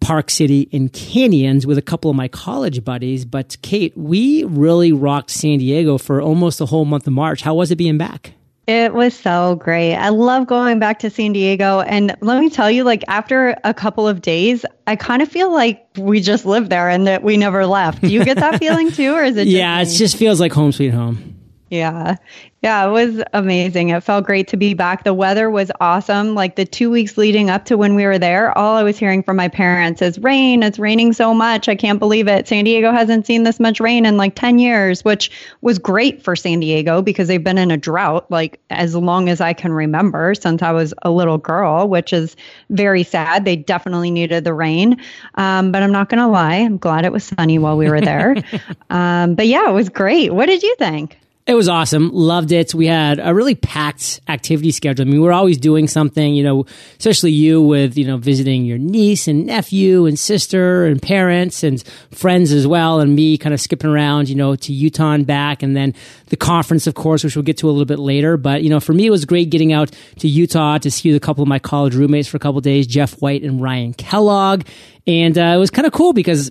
Park City, and canyons with a couple of my college buddies. But Kate, we really rocked San Diego for almost the whole month of March. How was it being back? It was so great. I love going back to San Diego. And let me tell you, like, after a couple of days, I kind of feel like we just lived there and that we never left. Do you get that feeling too? Or is it? yeah, it just feels like home sweet home. Yeah. Yeah, it was amazing. It felt great to be back. The weather was awesome. Like the two weeks leading up to when we were there, all I was hearing from my parents is rain. It's raining so much. I can't believe it. San Diego hasn't seen this much rain in like 10 years, which was great for San Diego because they've been in a drought like as long as I can remember since I was a little girl, which is very sad. They definitely needed the rain. Um, but I'm not going to lie. I'm glad it was sunny while we were there. um, but yeah, it was great. What did you think? It was awesome. Loved it. We had a really packed activity schedule. I mean, we are always doing something, you know, especially you with, you know, visiting your niece and nephew and sister and parents and friends as well. And me kind of skipping around, you know, to Utah and back. And then the conference, of course, which we'll get to a little bit later. But, you know, for me, it was great getting out to Utah to see a couple of my college roommates for a couple days, Jeff White and Ryan Kellogg And uh, it was kind of cool because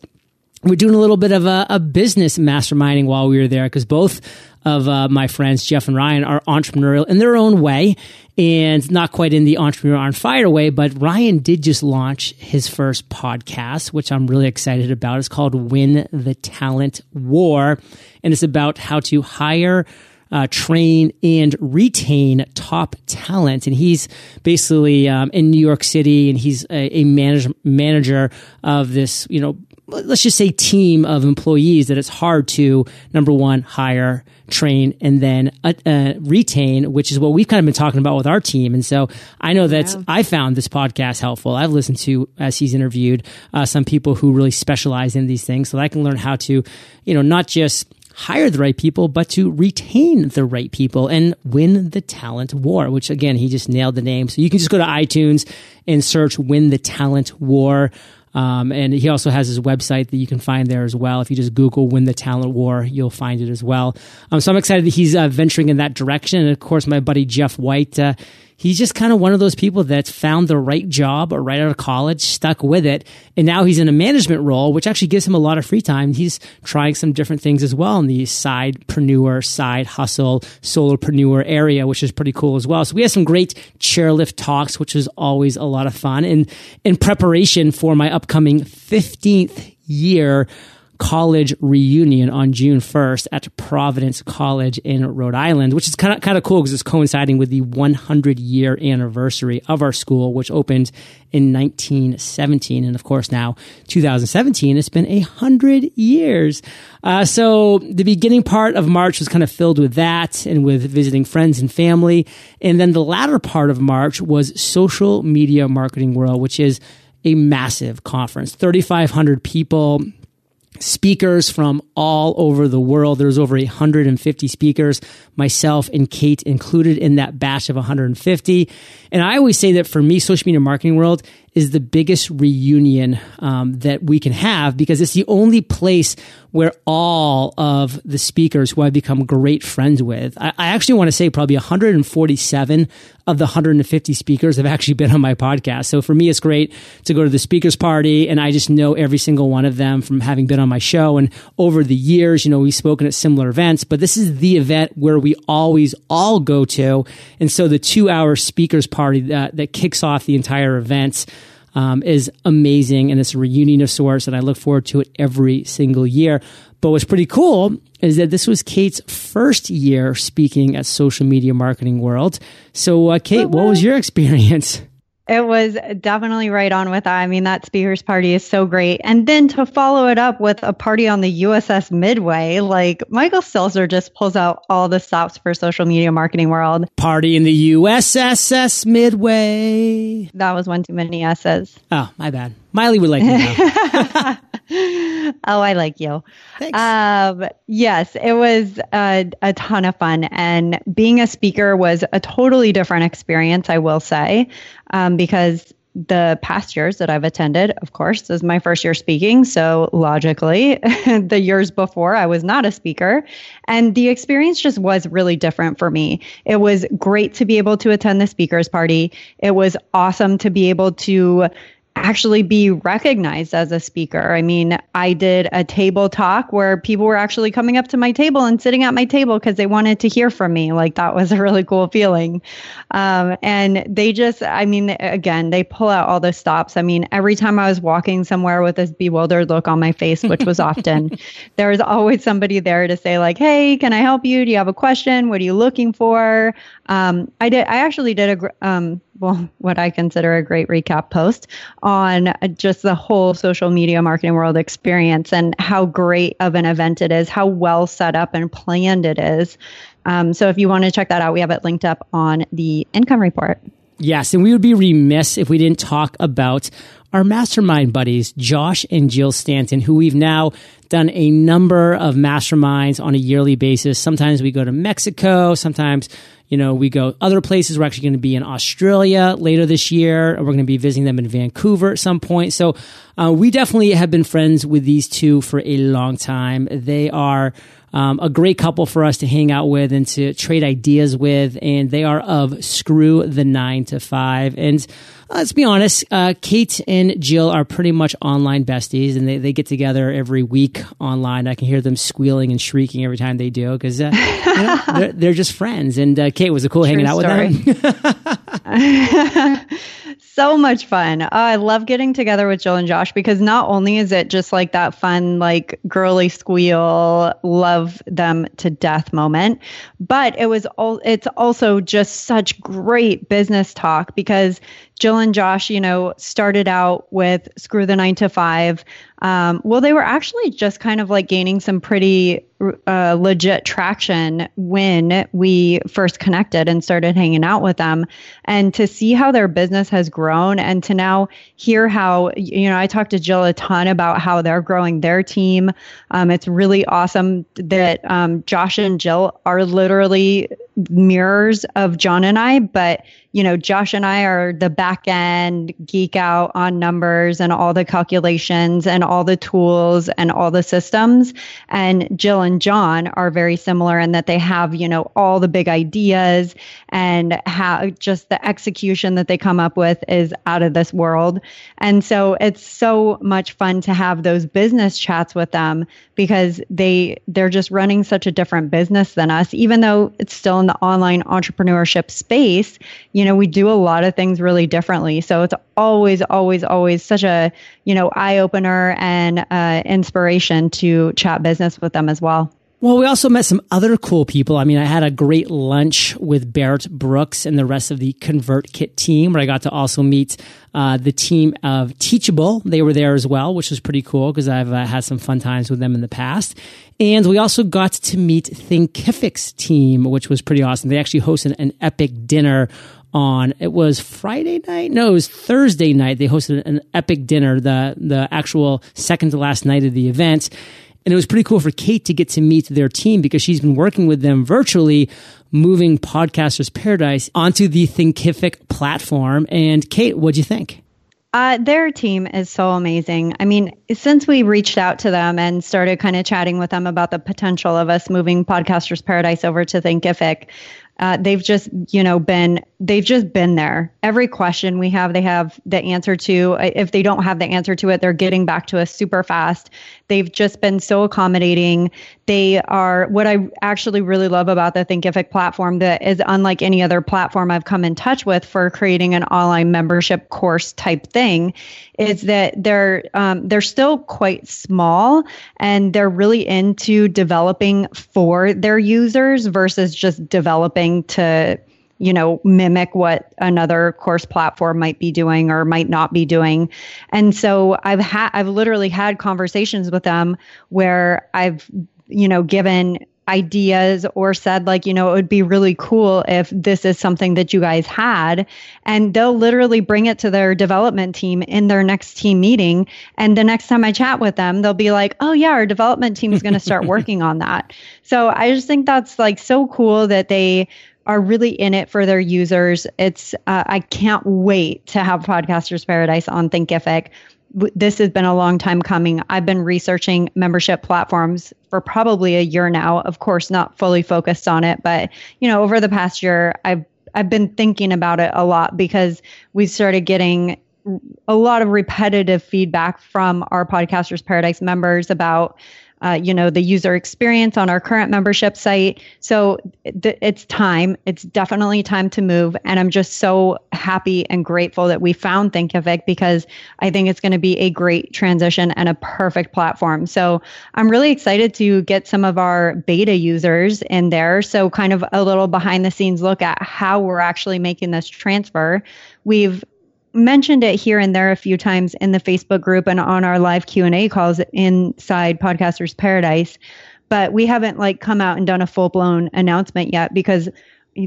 we're doing a little bit of a, a business masterminding while we were there because both of uh, my friends, Jeff and Ryan, are entrepreneurial in their own way and not quite in the entrepreneur on fire way. But Ryan did just launch his first podcast, which I'm really excited about. It's called Win the Talent War, and it's about how to hire. Uh, train and retain top talent. And he's basically um, in New York City, and he's a, a manage, manager of this, you know, let's just say team of employees that it's hard to number one hire train and then uh, uh, retain which is what we've kind of been talking about with our team and so i know that yeah. i found this podcast helpful i've listened to as he's interviewed uh, some people who really specialize in these things so that i can learn how to you know not just hire the right people, but to retain the right people and win the talent war, which again, he just nailed the name. So you can just go to iTunes and search Win the Talent War. Um, and he also has his website that you can find there as well. If you just Google Win the Talent War, you'll find it as well. Um, so I'm excited that he's uh, venturing in that direction. And of course, my buddy Jeff White, uh, he's just kind of one of those people that's found the right job right out of college, stuck with it, and now he's in a management role, which actually gives him a lot of free time. He's trying some different things as well in the sidepreneur, side hustle, solopreneur area, which is pretty cool as well. So we had some great chairlift talks, which was always a lot of fun. And in preparation for my upcoming 15th year college reunion on June 1st at Providence College in Rhode Island, which is kind of kind of cool because it's coinciding with the 100 year anniversary of our school, which opened in 1917, and of course now 2017. It's been a hundred years. Uh, so the beginning part of March was kind of filled with that and with visiting friends and family, and then the latter part of March was Social Media Marketing World, which is a massive conference, 3,500 people speakers from all over the world. There's over 150 speakers, myself and Kate included in that batch of 150. And I always say that for me, social media marketing world is the biggest reunion um, that we can have because it's the only place where all of the speakers who I've become great friends with, I, I actually want to say probably 147 of the 150 speakers have actually been on my podcast. So for me, it's great to go to the speakers party and I just know every single one of them from having been on my show. And over the years, you know, we've spoken at similar events, but this is the event where we always all go to. And so the two hour speakers party that, that kicks off the entire event um, is amazing and it's a reunion of sorts and I look forward to it every single year. But what's pretty cool is that this was Kate's first year speaking at Social Media Marketing World. So, uh, Kate, what was your experience? It was definitely right on with that. I mean, that speakers party is so great. And then to follow it up with a party on the USS Midway, like Michael Stelzner just pulls out all the stops for social media marketing world. Party in the USSS Midway. That was one too many S's. Oh, my bad. Miley would like me now. oh, I like you. Thanks. Um, yes, it was a, a ton of fun. And being a speaker was a totally different experience, I will say, um, because the past years that I've attended, of course, this is my first year speaking. So logically, the years before, I was not a speaker. And the experience just was really different for me. It was great to be able to attend the speakers party. It was awesome to be able to actually be recognized as a speaker. I mean, I did a table talk where people were actually coming up to my table and sitting at my table because they wanted to hear from me. Like that was a really cool feeling. Um, and they just, I mean, again, they pull out all the stops. I mean, every time I was walking somewhere with this bewildered look on my face, which was often, there was always somebody there to say like, "Hey, can I help you? Do you have a question? What are you looking for?" Um, I did. I actually did a um, well, what I consider a great recap post on just the whole social media marketing world experience and how great of an event it is, how well set up and planned it is. Um, so if you want to check that out, we have it linked up on the income report. Yes, and we would be remiss if we didn't talk about our mastermind buddies, Josh and Jill Stanton, who we've now done a number of masterminds on a yearly basis. Sometimes we go to Mexico, sometimes you know, we go other places. We're actually going to be in Australia later this year. We're going to be visiting them in Vancouver at some point. So uh, we definitely have been friends with these two for a long time. They are Um, a great couple for us to hang out with and to trade ideas with. And they are of Screw the Nine to Five. And uh, let's be honest, uh, Kate and Jill are pretty much online besties, and they, they get together every week online. I can hear them squealing and shrieking every time they do because uh, you know, they're, they're, just friends. And uh, Kate was it cool True hanging out story. with them? so much fun. Oh, I love getting together with Jill and Josh because not only is it just like that fun, like girly squeal, love them to death moment, but it was all. It's also just such great business talk because Jill and Josh, you know, started out with Screw the Nine to Five. Um, well, they were actually just kind of like gaining some pretty uh, legit traction when we first connected and started hanging out with them. And to see how their business has grown and to now hear how, you know, I talked to Jill a ton about how they're growing their team. Um, it's really awesome that um, Josh and Jill are literally mirrors of John and I, but you know, Josh and I are the back end geek out on numbers and all the calculations and all the tools and all the systems. And Jill and John are very similar in that they have, you know, all the big ideas and how just the execution that they come up with is out of this world. And so it's so much fun to have those business chats with them because they they're just running such a different business than us, even though it's still in the online entrepreneurship space. You know, we do a lot of things really differently. So it's always, always, always such a, you know, eye opener and uh, inspiration to chat business with them as well. Well, we also met some other cool people. I mean, I had a great lunch with Barrett Brooks and the rest of the ConvertKit team, where I got to also meet uh, the team of Teachable. They were there as well, which was pretty cool because I've uh, had some fun times with them in the past. And we also got to meet Thinkific's team, which was pretty awesome. They actually hosted an epic dinner on it was Friday night. No, it was Thursday night. They hosted an epic dinner, the the actual second to last night of the event. And it was pretty cool for Kate to get to meet their team because she's been working with them virtually, moving Podcasters Paradise onto the Thinkific platform. And Kate, what'd you think? Uh, their team is so amazing. I mean, since we reached out to them and started kind of chatting with them about the potential of us moving Podcasters Paradise over to Thinkific, uh, they've just, you know, been they've just been there. Every question we have, they have the answer to. If they don't have the answer to it, they're getting back to us super fast. They've just been so accommodating. They are what I actually really love about the Thinkific platform that is unlike any other platform I've come in touch with for creating an online membership course type thing is that they're um, they're still quite small and they're really into developing for their users versus just developing to you know, mimic what another course platform might be doing or might not be doing. And so I've had, I've literally had conversations with them where I've, you know, given ideas or said like you know it would be really cool if this is something that you guys had. And they'll literally bring it to their development team in their next team meeting. And the next time i chat with them they'll be like oh yeah our development team is going to start working on that. So i just think that's like so cool that they are really in it for their users. It's uh, I can't wait to have Podcasters Paradise on Thinkific. This has been a long time coming. I've been researching membership platforms for probably a year now. Of course, not fully focused on it, but you know, over the past year, I've I've been thinking about it a lot because we started getting a lot of repetitive feedback from our Podcasters Paradise members about uh, you know, the user experience on our current membership site. So th- it's time. It's definitely time to move. And I'm just so happy and grateful that we found Thinkific because I think it's going to be a great transition and a perfect platform. So I'm really excited to get some of our beta users in there. So kind of a little behind the scenes look at how we're actually making this transfer. We've mentioned it here and there a few times in the Facebook group and on our live Q&A calls inside Podcasters Paradise, but we haven't like come out and done a full-blown announcement yet because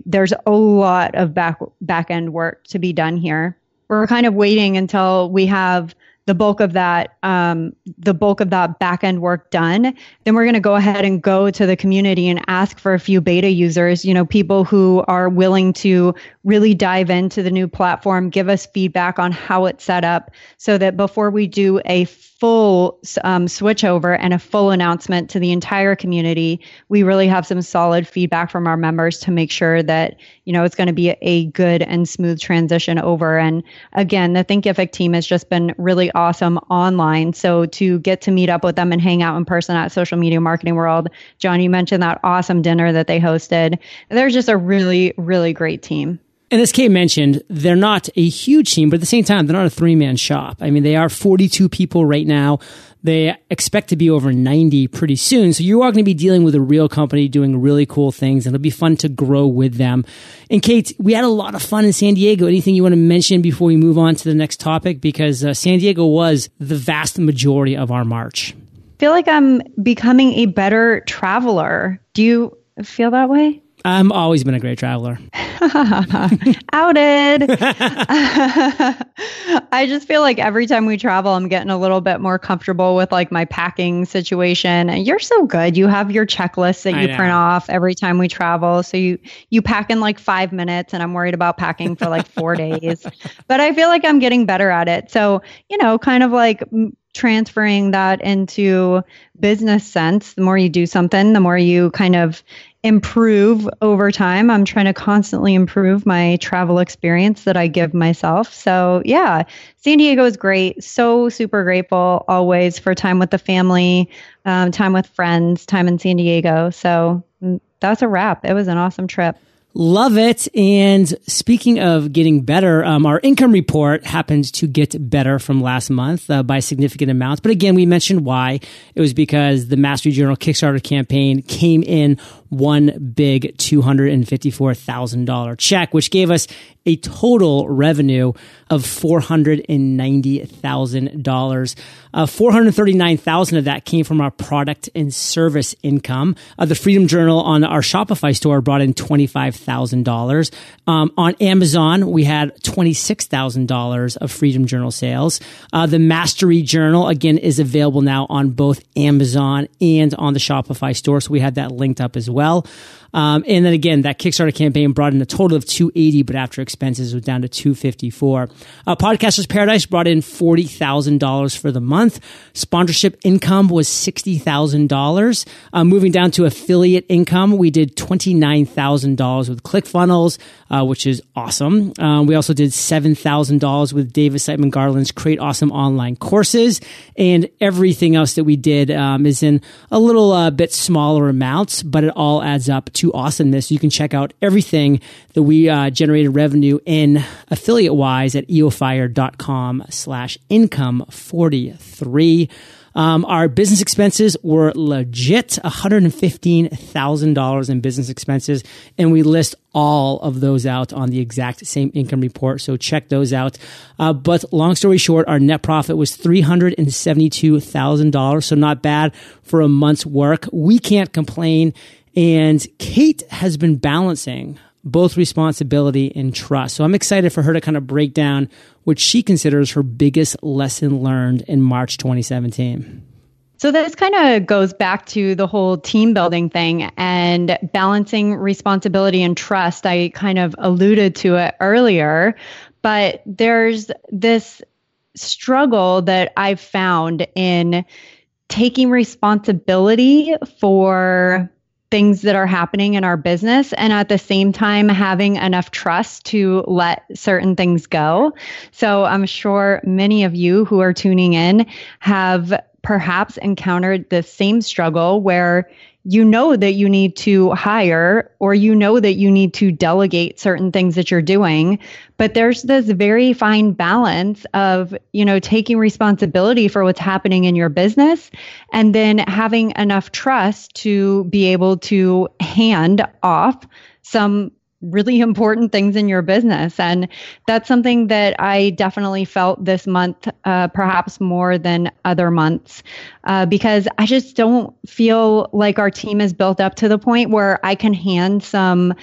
there's a lot of back back end work to be done here. We're kind of waiting until we have the bulk of that um, the bulk of that back end work done then we're going to go ahead and go to the community and ask for a few beta users you know people who are willing to really dive into the new platform give us feedback on how it's set up so that before we do a full um, switch over and a full announcement to the entire community, we really have some solid feedback from our members to make sure that you know it's going to be a good and smooth transition over. And again, the Thinkific team has just been really awesome online. So to get to meet up with them and hang out in person at Social Media Marketing World, John, you mentioned that awesome dinner that they hosted. They're just a really, really great team. And as Kate mentioned, they're not a huge team, but at the same time, they're not a three man shop. I mean, they are 42 people right now. They expect to be over 90 pretty soon. So you are going to be dealing with a real company doing really cool things and it'll be fun to grow with them. And Kate, we had a lot of fun in San Diego. Anything you want to mention before we move on to the next topic? Because uh, San Diego was the vast majority of our March. I feel like I'm becoming a better traveler. Do you feel that way? I've always been a great traveler. Outed. I just feel like every time we travel, I'm getting a little bit more comfortable with like my packing situation. And you're so good. You have your checklist that you print off every time we travel. So you you pack in like five minutes, and I'm worried about packing for like four days. But I feel like I'm getting better at it. So you know, kind of like transferring that into business sense the more you do something the more you kind of improve over time. I'm trying to constantly improve my travel experience that I give myself. So, yeah, San Diego is great. So super grateful always for time with the family, um, time with friends, time in San Diego. So, mm, that's a wrap. It was an awesome trip. Love it. And speaking of getting better, um, our income report happened to get better from last month uh, by significant amounts. But again, we mentioned why. It was because the Mastery Journal Kickstarter campaign came in one big $254,000 check, which gave us a total revenue of $490,000. Uh, 439,000 of that came from our product and service income. Uh, the Freedom Journal on our Shopify store brought in $25,000. Um, on Amazon, we had $26,000 of Freedom Journal sales. Uh, the Mastery Journal, again, is available now on both Amazon and on the Shopify store. So we had that linked up as well. Um, and then again, that Kickstarter campaign brought in a total of 280, but after expenses was down to 254. Uh, Podcasters Paradise brought in $40,000 for the month. Sponsorship income was $60,000. Uh, moving down to affiliate income, we did $29,000 with ClickFunnels, uh, which is awesome. Um, we also did $7,000 with David Siteman Garland's Create Awesome Online Courses. And everything else that we did um, is in a little uh, bit smaller amounts, but it all adds up to awesomeness. You can check out everything that we uh, generated revenue in affiliate wise at eofire.com slash income 43. Um, our business expenses were legit $115,000 in business expenses, and we list all of those out on the exact same income report. So check those out. Uh, but long story short, our net profit was $372,000. So not bad for a month's work. We can't complain. And Kate has been balancing both responsibility and trust. So I'm excited for her to kind of break down what she considers her biggest lesson learned in March 2017. So this kind of goes back to the whole team building thing and balancing responsibility and trust. I kind of alluded to it earlier, but there's this struggle that I've found in taking responsibility for things that are happening in our business and at the same time having enough trust to let certain things go. So I'm sure many of you who are tuning in have perhaps encountered the same struggle where you know that you need to hire or you know that you need to delegate certain things that you're doing but there's this very fine balance of you know taking responsibility for what's happening in your business and then having enough trust to be able to hand off some really important things in your business. And that's something that I definitely felt this month, uh, perhaps more than other months, uh, because I just don't feel like our team is built up to the point where I can hand some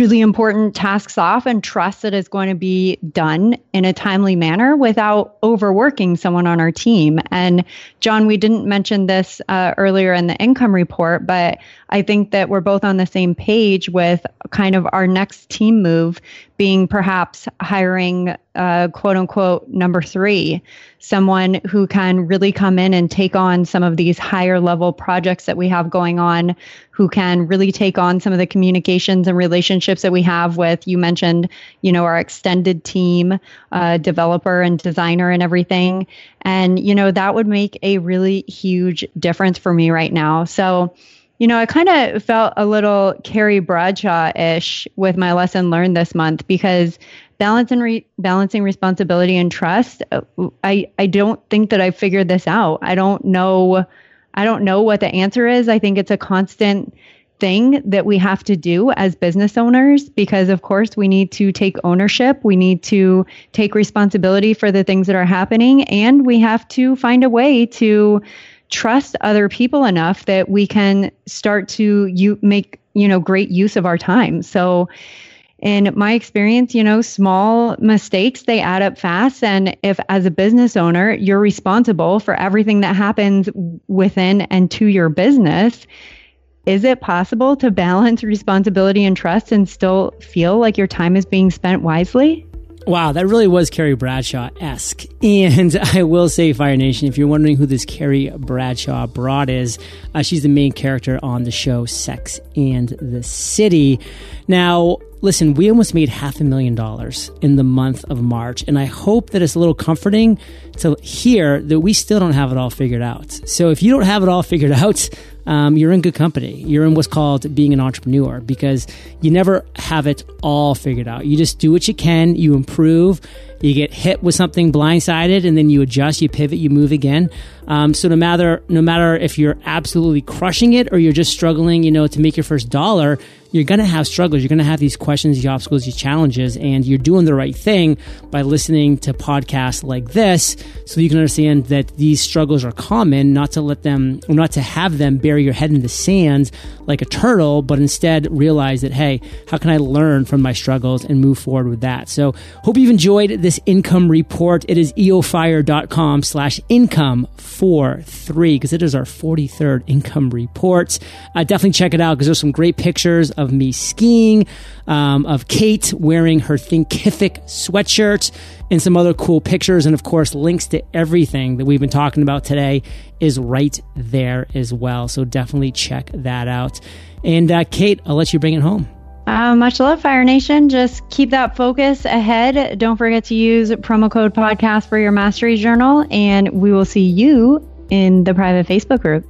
really important tasks off and trust that it's going to be done in a timely manner without overworking someone on our team. And John, we didn't mention this uh, earlier in the income report, but I think that we're both on the same page with kind of our next team move being perhaps hiring uh, quote unquote number three, someone who can really come in and take on some of these higher level projects that we have going on, who can really take on some of the communications and relationships that we have with, you mentioned, you know, our extended team, uh, developer and designer and everything. And, you know, that would make a really huge difference for me right now. So, you know, I kind of felt a little Carrie Bradshaw ish with my lesson learned this month because balancing re- balancing responsibility and trust. Uh, I I don't think that I figured this out. I don't know. I don't know what the answer is. I think it's a constant thing that we have to do as business owners because of course we need to take ownership we need to take responsibility for the things that are happening and we have to find a way to trust other people enough that we can start to you make you know great use of our time. So in my experience you know small mistakes they add up fast. And if as a business owner you're responsible for everything that happens within and to your business is it possible to balance responsibility and trust and still feel like your time is being spent wisely Wow, that really was Carrie Bradshaw esque. And I will say, Fire Nation, if you're wondering who this Carrie Bradshaw broad is, uh, she's the main character on the show Sex and the City. Now, listen, we almost made half a million dollars in the month of March, and I hope that it's a little comforting to hear that we still don't have it all figured out. So if you don't have it all figured out, um, you're in good company. You're in what's called being an entrepreneur because you never have it all figured out. You just do what you can, you improve, you get hit with something blindsided, and then you adjust, you pivot, you move again. Um, so no matter no matter if you're absolutely crushing it or you're just struggling, you know, to make your first dollar, you're going to have struggles. You're going to have these questions, these obstacles, these challenges, and you're doing the right thing by listening to podcasts like this so you can understand that these struggles are common, not to let them, or not to have them bury your head in the sand like a turtle, but instead realize that, hey, how can I learn from my struggles and move forward with that? So hope you've enjoyed this income report. It is eofire.com slash income four three because it is our 43rd income report. Uh, definitely check it out because there's some great pictures of me skiing, um, of Kate wearing her Thinkific sweatshirt, and some other cool pictures. And of course, links to everything that we've been talking about today is right there as well. So definitely check that out. And uh, Kate, I'll let you bring it home. Uh, much love, Fire Nation. Just keep that focus ahead. Don't forget to use promo code podcast for your mastery journal, and we will see you in the private Facebook group.